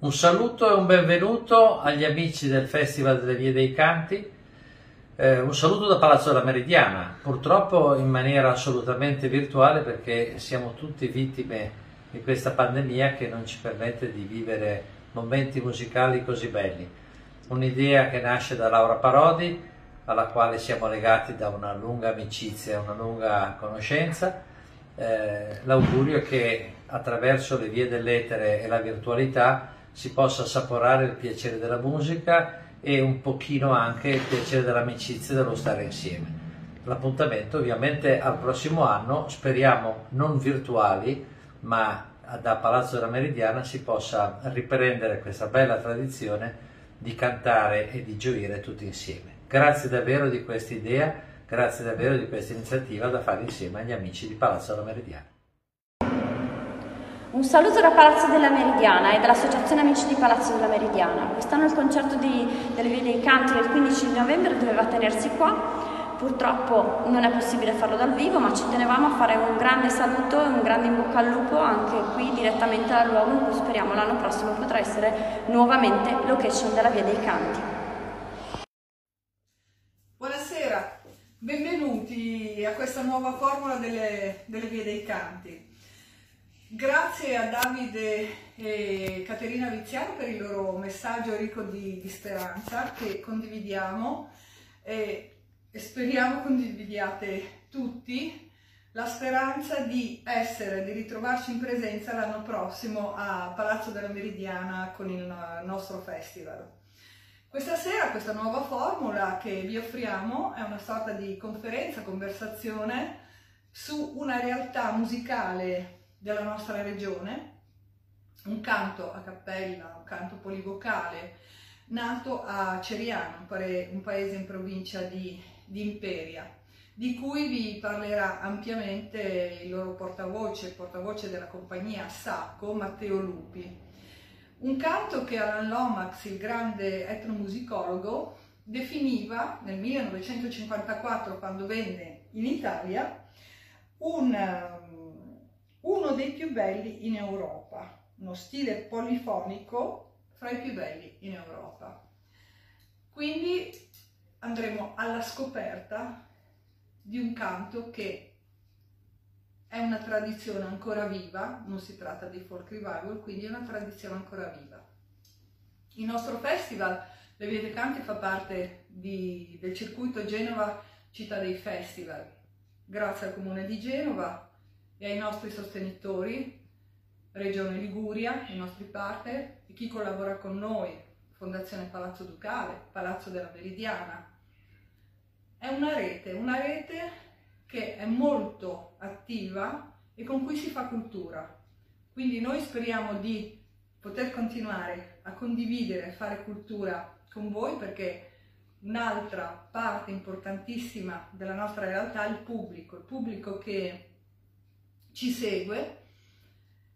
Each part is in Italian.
Un saluto e un benvenuto agli amici del Festival delle Vie dei Canti. Eh, un saluto da Palazzo della Meridiana, purtroppo in maniera assolutamente virtuale perché siamo tutti vittime di questa pandemia che non ci permette di vivere momenti musicali così belli. Un'idea che nasce da Laura Parodi, alla quale siamo legati da una lunga amicizia, una lunga conoscenza. Eh, l'augurio è che attraverso le vie dell'etere e la virtualità si possa assaporare il piacere della musica e un pochino anche il piacere dell'amicizia e dello stare insieme. L'appuntamento ovviamente al prossimo anno, speriamo non virtuali, ma da Palazzo della Meridiana si possa riprendere questa bella tradizione di cantare e di gioire tutti insieme. Grazie davvero di questa idea, grazie davvero di questa iniziativa da fare insieme agli amici di Palazzo della Meridiana. Un saluto da Palazzo della Meridiana e dall'Associazione Amici di Palazzo della Meridiana. Quest'anno il concerto di, delle Vie dei Canti del 15 novembre doveva tenersi qua, purtroppo non è possibile farlo dal vivo, ma ci tenevamo a fare un grande saluto e un grande in bocca al lupo anche qui direttamente dal luogo in cui speriamo l'anno prossimo potrà essere nuovamente location della Via dei Canti. Buonasera, benvenuti a questa nuova formula delle, delle Vie dei Canti. Grazie a Davide e Caterina Viziano per il loro messaggio ricco di, di speranza che condividiamo e, e, speriamo condividiate tutti la speranza di essere, di ritrovarci in presenza l'anno prossimo a Palazzo della Meridiana con il nostro festival. Questa sera questa nuova formula che vi offriamo è una sorta di conferenza, conversazione su una realtà musicale della nostra regione, un canto a cappella, un canto polivocale, nato a Ceriano, un paese in provincia di, di Imperia, di cui vi parlerà ampiamente il loro portavoce, il portavoce della compagnia Sacco, Matteo Lupi. Un canto che Alan Lomax, il grande etnomusicologo, definiva nel 1954, quando venne in Italia, un uno dei più belli in Europa, uno stile polifonico fra i più belli in Europa. Quindi andremo alla scoperta di un canto che è una tradizione ancora viva, non si tratta di folk revival, quindi è una tradizione ancora viva. Il nostro festival, Le Vie dei Canti, fa parte di, del circuito Genova Città dei Festival. Grazie al Comune di Genova e ai nostri sostenitori, Regione Liguria, i nostri partner e chi collabora con noi, Fondazione Palazzo Ducale, Palazzo della Meridiana. È una rete, una rete che è molto attiva e con cui si fa cultura. Quindi noi speriamo di poter continuare a condividere e fare cultura con voi perché un'altra parte importantissima della nostra realtà è il pubblico, il pubblico che ci segue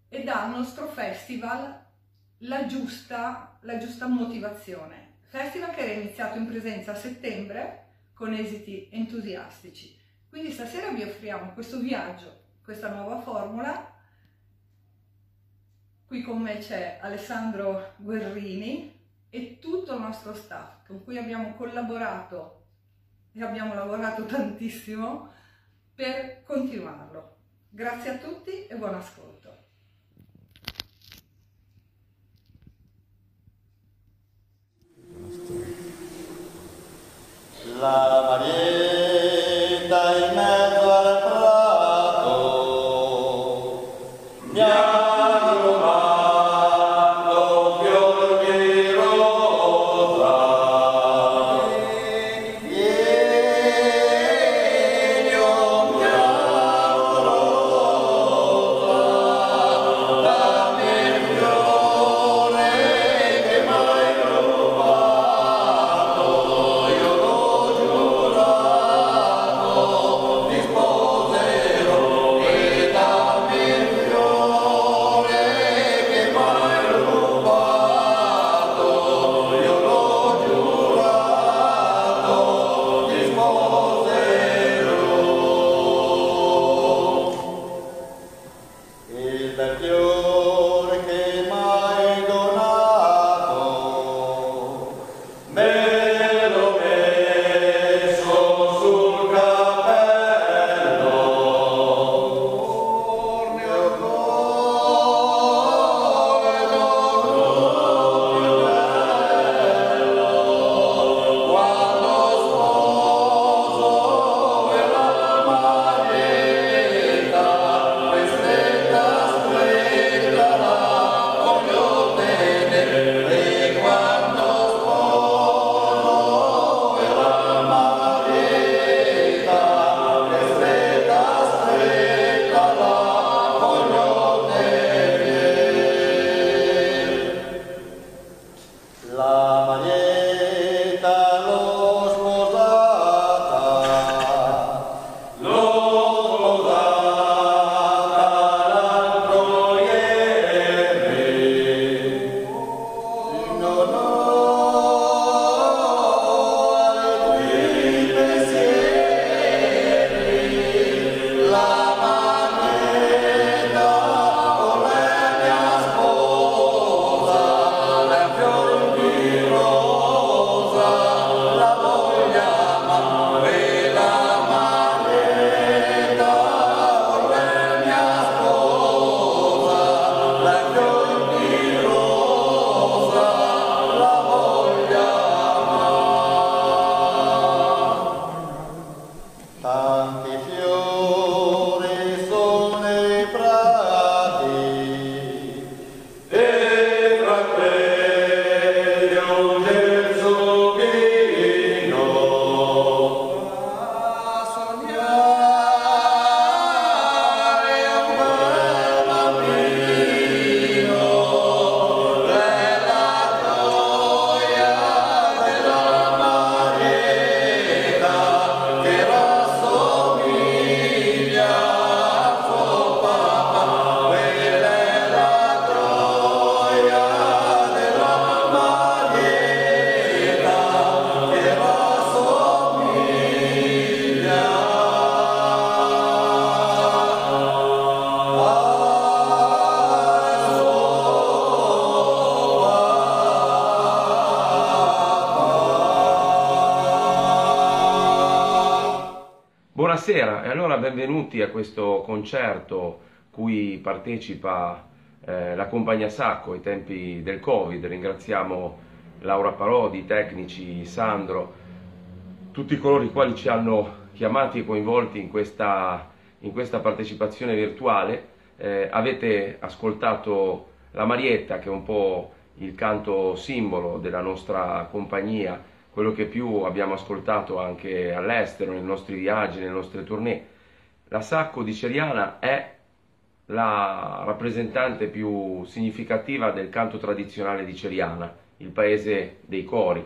e dà al nostro festival la giusta, la giusta motivazione. Festival che era iniziato in presenza a settembre con esiti entusiastici. Quindi stasera vi offriamo questo viaggio, questa nuova formula. Qui con me c'è Alessandro Guerrini e tutto il nostro staff con cui abbiamo collaborato e abbiamo lavorato tantissimo per continuarlo. Grazie a tutti e buon ascolto. La Marietta in mezzo Buonasera e allora benvenuti a questo concerto cui partecipa eh, la compagnia Sacco ai tempi del Covid. Ringraziamo Laura Parodi, i tecnici, Sandro, tutti coloro i quali ci hanno chiamati e coinvolti in questa, in questa partecipazione virtuale. Eh, avete ascoltato la Marietta che è un po' il canto simbolo della nostra compagnia quello che più abbiamo ascoltato anche all'estero, nei nostri viaggi, nelle nostre tournée. La Sacco di Ceriana è la rappresentante più significativa del canto tradizionale di Ceriana, il paese dei cori.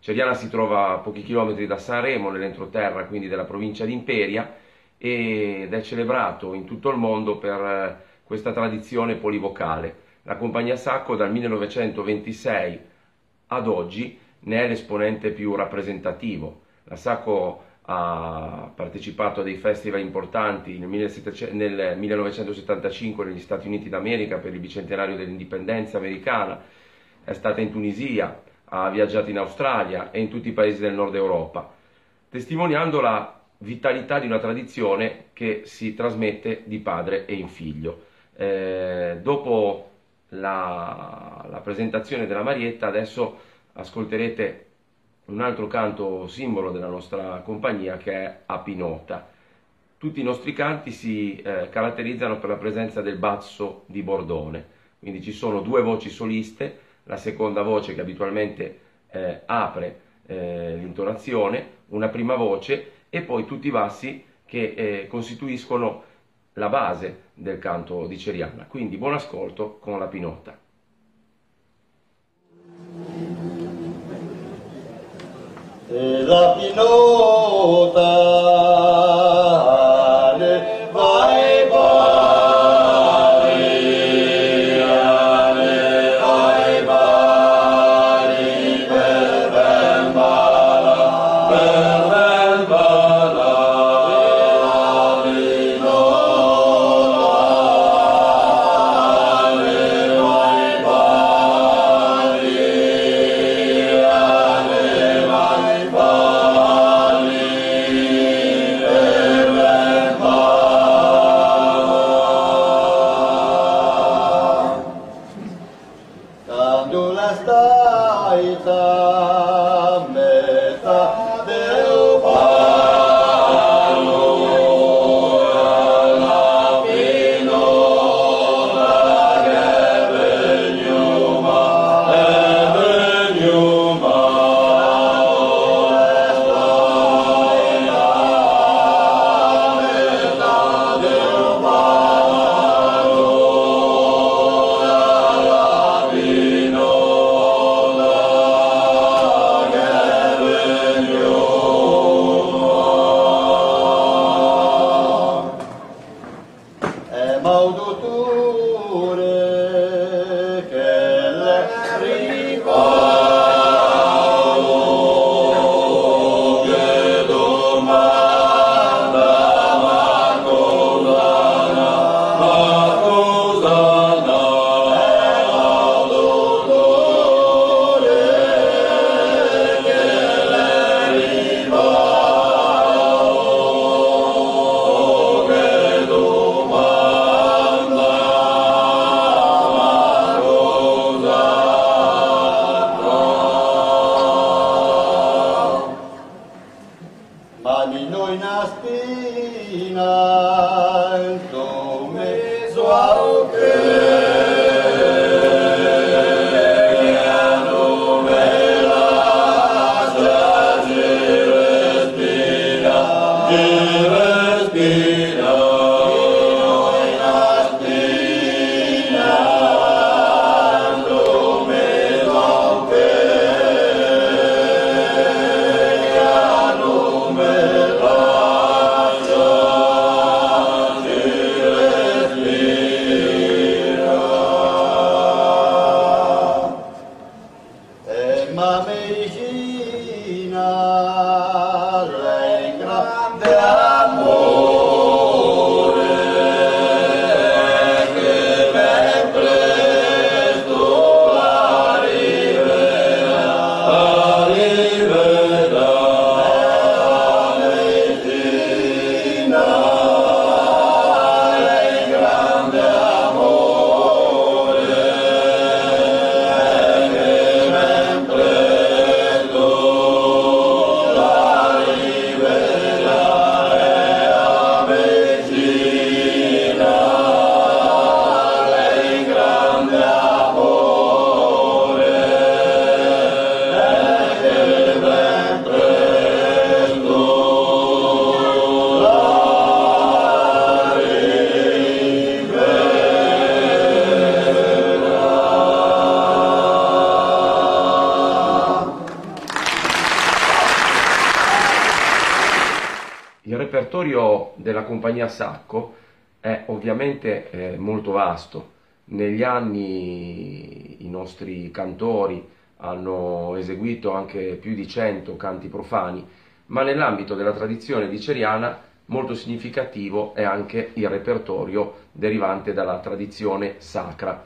Ceriana si trova a pochi chilometri da Sanremo, nell'entroterra quindi della provincia di Imperia, ed è celebrato in tutto il mondo per questa tradizione polivocale. La compagnia Sacco dal 1926 ad oggi ne è l'esponente più rappresentativo. La Sacco ha partecipato a dei festival importanti nel, 1975 negli Stati Uniti d'America per il bicentenario dell'indipendenza americana, è stata in Tunisia, ha viaggiato in Australia e in tutti i paesi del nord Europa, testimoniando la vitalità di una tradizione che si trasmette di padre e in figlio. Eh, dopo la, la presentazione della Marietta, adesso ascolterete un altro canto simbolo della nostra compagnia che è Apinota. Tutti i nostri canti si eh, caratterizzano per la presenza del basso di bordone, quindi ci sono due voci soliste, la seconda voce che abitualmente eh, apre eh, l'intonazione, una prima voce e poi tutti i bassi che eh, costituiscono la base del canto di Ceriana. Quindi buon ascolto con la Pinota. La pilota repertorio della compagnia Sacco è ovviamente eh, molto vasto. Negli anni i nostri cantori hanno eseguito anche più di 100 canti profani, ma nell'ambito della tradizione viceriana molto significativo è anche il repertorio derivante dalla tradizione sacra.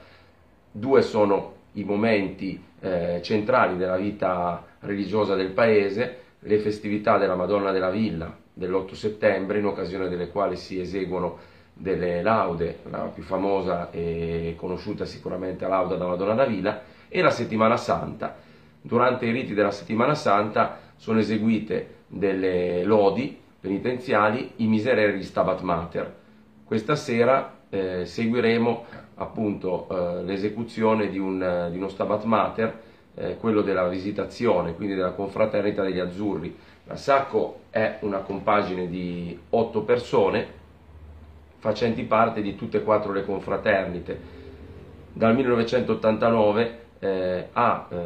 Due sono i momenti eh, centrali della vita religiosa del paese, le festività della Madonna della Villa dell'8 settembre, in occasione delle quali si eseguono delle laude, la più famosa e conosciuta sicuramente lauda della Madonna della Villa, e la settimana santa. Durante i riti della settimana santa sono eseguite delle lodi penitenziali, i miserere di Stabat Mater. Questa sera eh, seguiremo appunto eh, l'esecuzione di, un, di, uno Stabat Mater, eh, quello della visitazione, quindi della confraternita degli azzurri. La Sacco è una compagine di otto persone, facenti parte di tutte e quattro le confraternite. Dal 1989 eh, ha eh,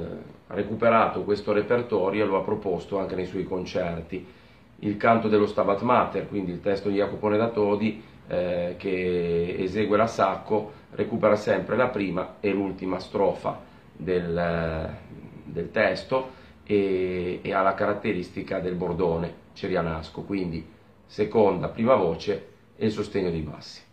recuperato questo repertorio e lo ha proposto anche nei suoi concerti. Il canto dello Stabat Mater, quindi il testo di Jacopone da Todi, eh, che esegue la Sacco, recupera sempre la prima e l'ultima strofa del, del testo e, e, ha la caratteristica del bordone cerianasco, quindi seconda, prima voce e il sostegno dei bassi.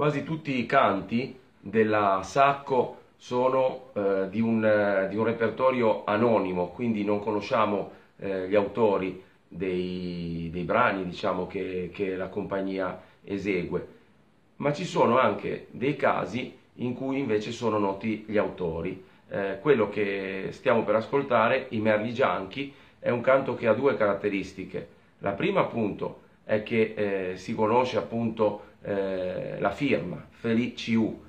Quasi tutti i canti della Sacco sono eh, di, un, eh, di, un, repertorio anonimo, quindi non conosciamo eh, gli autori dei, dei brani diciamo, che, che, la compagnia esegue, ma ci sono anche dei casi in cui invece sono noti gli autori. Eh, quello che stiamo per ascoltare, I Merli Gianchi, è un canto che ha due caratteristiche. La prima appunto è che eh, si conosce appunto eh, la firma, Feliciu,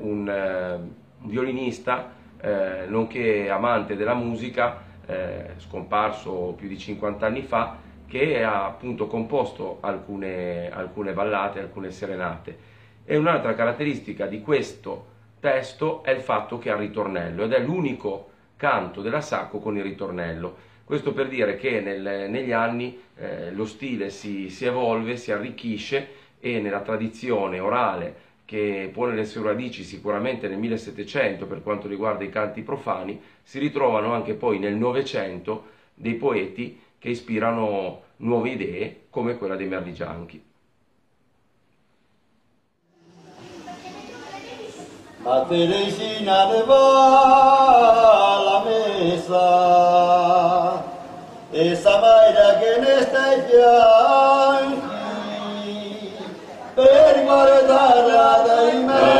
un un violinista, eh, nonché amante della musica, eh, scomparso più di 50 anni fa, che ha appunto composto alcune, alcune ballate, alcune serenate. E un'altra caratteristica di questo testo è il fatto che ha il ritornello ed è l'unico canto della Sacco con il ritornello. Questo per dire che nel, negli anni eh, lo stile si, si evolve, si arricchisce e nella tradizione orale che pone le sue radici sicuramente nel 1700 per quanto riguarda i canti profani, si ritrovano anche poi nel Novecento dei poeti che ispirano nuove idee come quella dei Merligianchi. A Teresina ne va la messa e Samaira che ne stai fianchi Benim arada aradayım ben.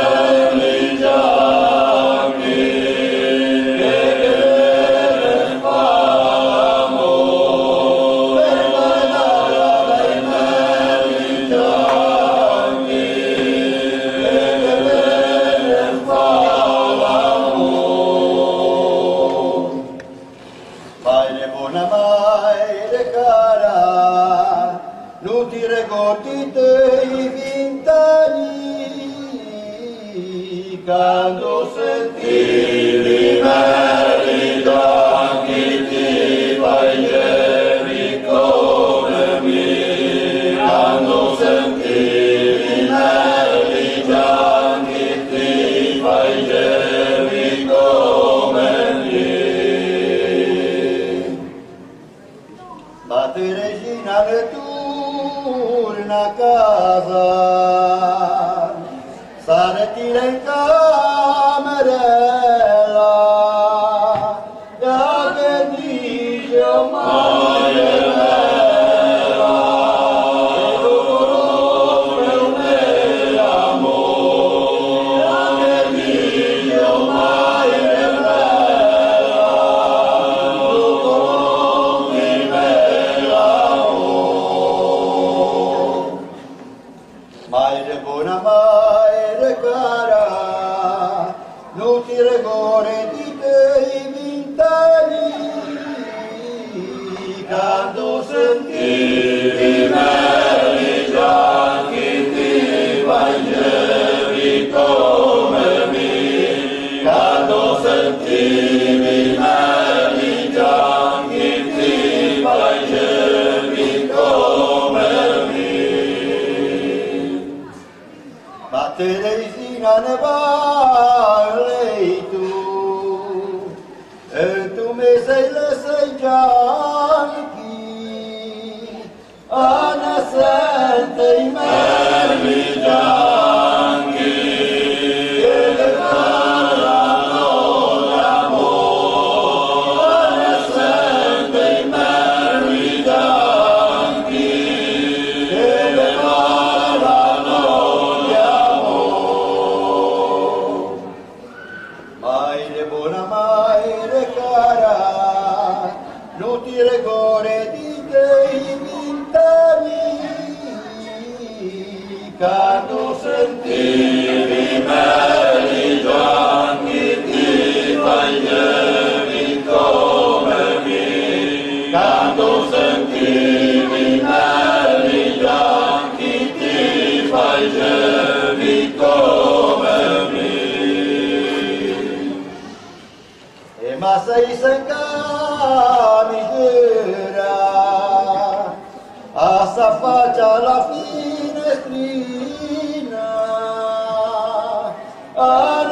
Quando Maire buona, maire cara, non ti rigore di dei vint'anni, quando sentivi merli a sta faccia la finestrina, a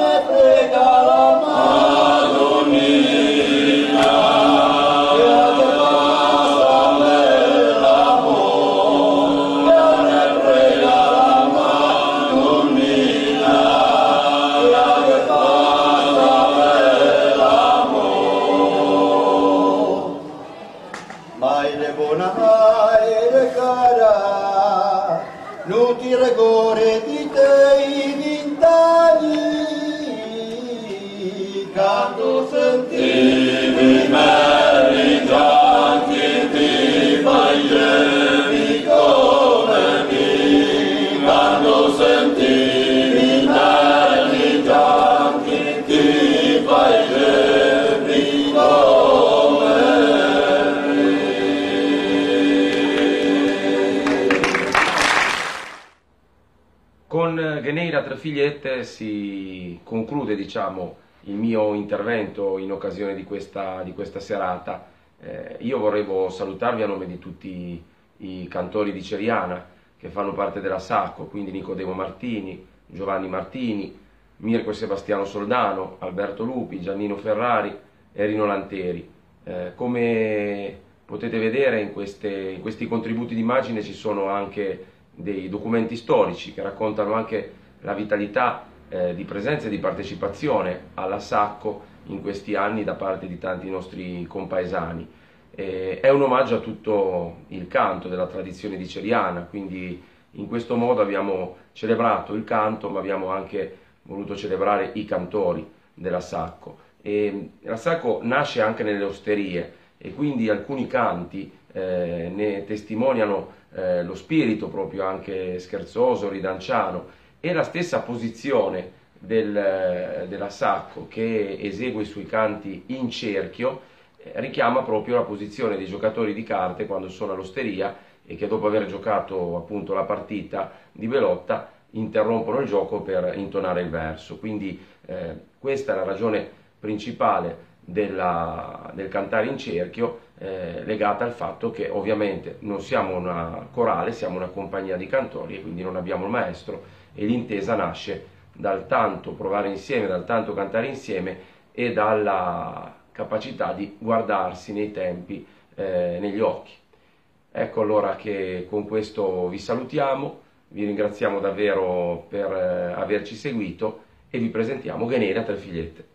diciamo, il mio intervento in occasione di questa, di questa serata. Eh, io volevo salutarvi a nome di tutti i cantori di Ceriana che fanno parte della Sacco, quindi Nicodemo Martini, Giovanni Martini, Mirko e Sebastiano Soldano, Alberto Lupi, Giannino Ferrari e Rino Lanteri. Eh, come potete vedere in, queste, in questi contributi d'immagine ci sono anche dei documenti storici che raccontano anche la vitalità eh, di presenza e di partecipazione alla Sacco in questi anni da parte di tanti nostri compaesani. Eh, è un omaggio a tutto il canto della tradizione di Ceriana, quindi in questo modo abbiamo celebrato il canto, ma abbiamo anche voluto celebrare i cantori della Sacco. E la Sacco nasce anche nelle osterie e quindi alcuni canti eh, ne testimoniano eh, lo spirito proprio anche scherzoso, ridanciano e la stessa posizione del, della Sacco che esegue i suoi canti in cerchio eh, richiama proprio la posizione dei giocatori di carte quando sono all'osteria e che dopo aver giocato appunto la partita di Belotta interrompono il gioco per intonare il verso. Quindi eh, questa è la ragione principale della, del cantare in cerchio eh, legata al fatto che ovviamente non siamo una corale, siamo una compagnia di cantori e quindi non abbiamo il maestro e l'intesa nasce dal tanto provare insieme, dal tanto cantare insieme e dalla capacità di guardarsi nei tempi, eh, negli occhi. Ecco allora che con questo vi salutiamo, vi ringraziamo davvero per eh, averci seguito e vi presentiamo Ghenera Tre Figliette.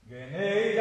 Geneidan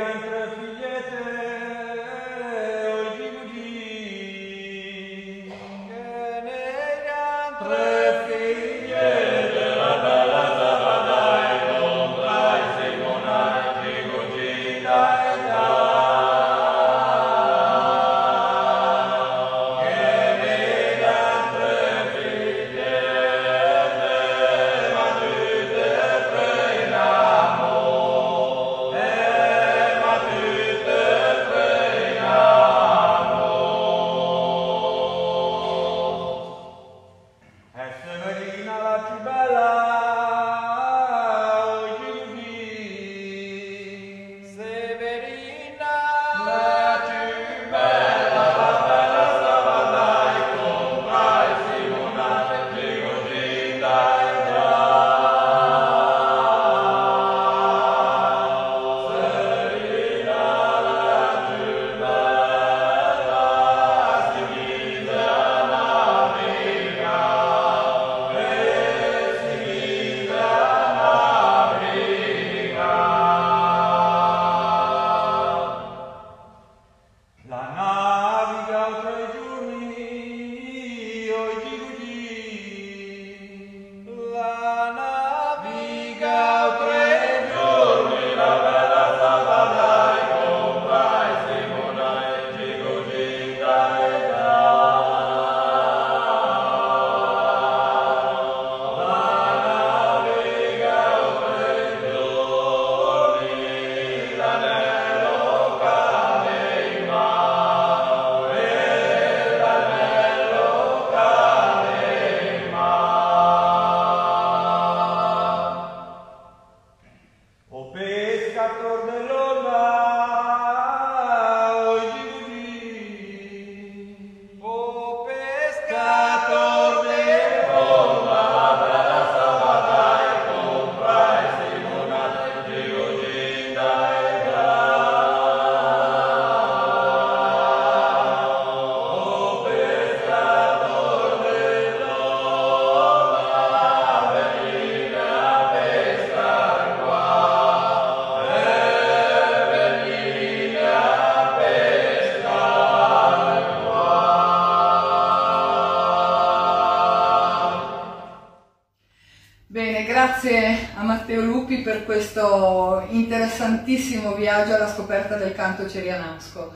Lupi per questo interessantissimo viaggio alla scoperta del canto cerianasco.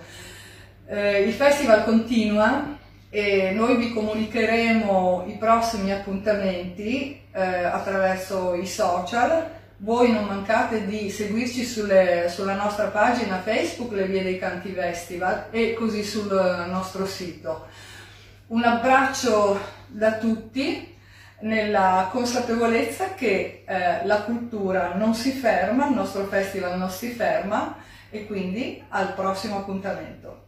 Eh, il festival continua e noi vi comunicheremo i prossimi appuntamenti eh, attraverso i social. Voi non mancate di seguirci sulle, sulla nostra pagina Facebook Le Vie dei Canti Festival e così sul nostro sito. Un abbraccio da tutti nella consapevolezza che eh, la cultura non si ferma, il nostro festival non si ferma e quindi al prossimo appuntamento.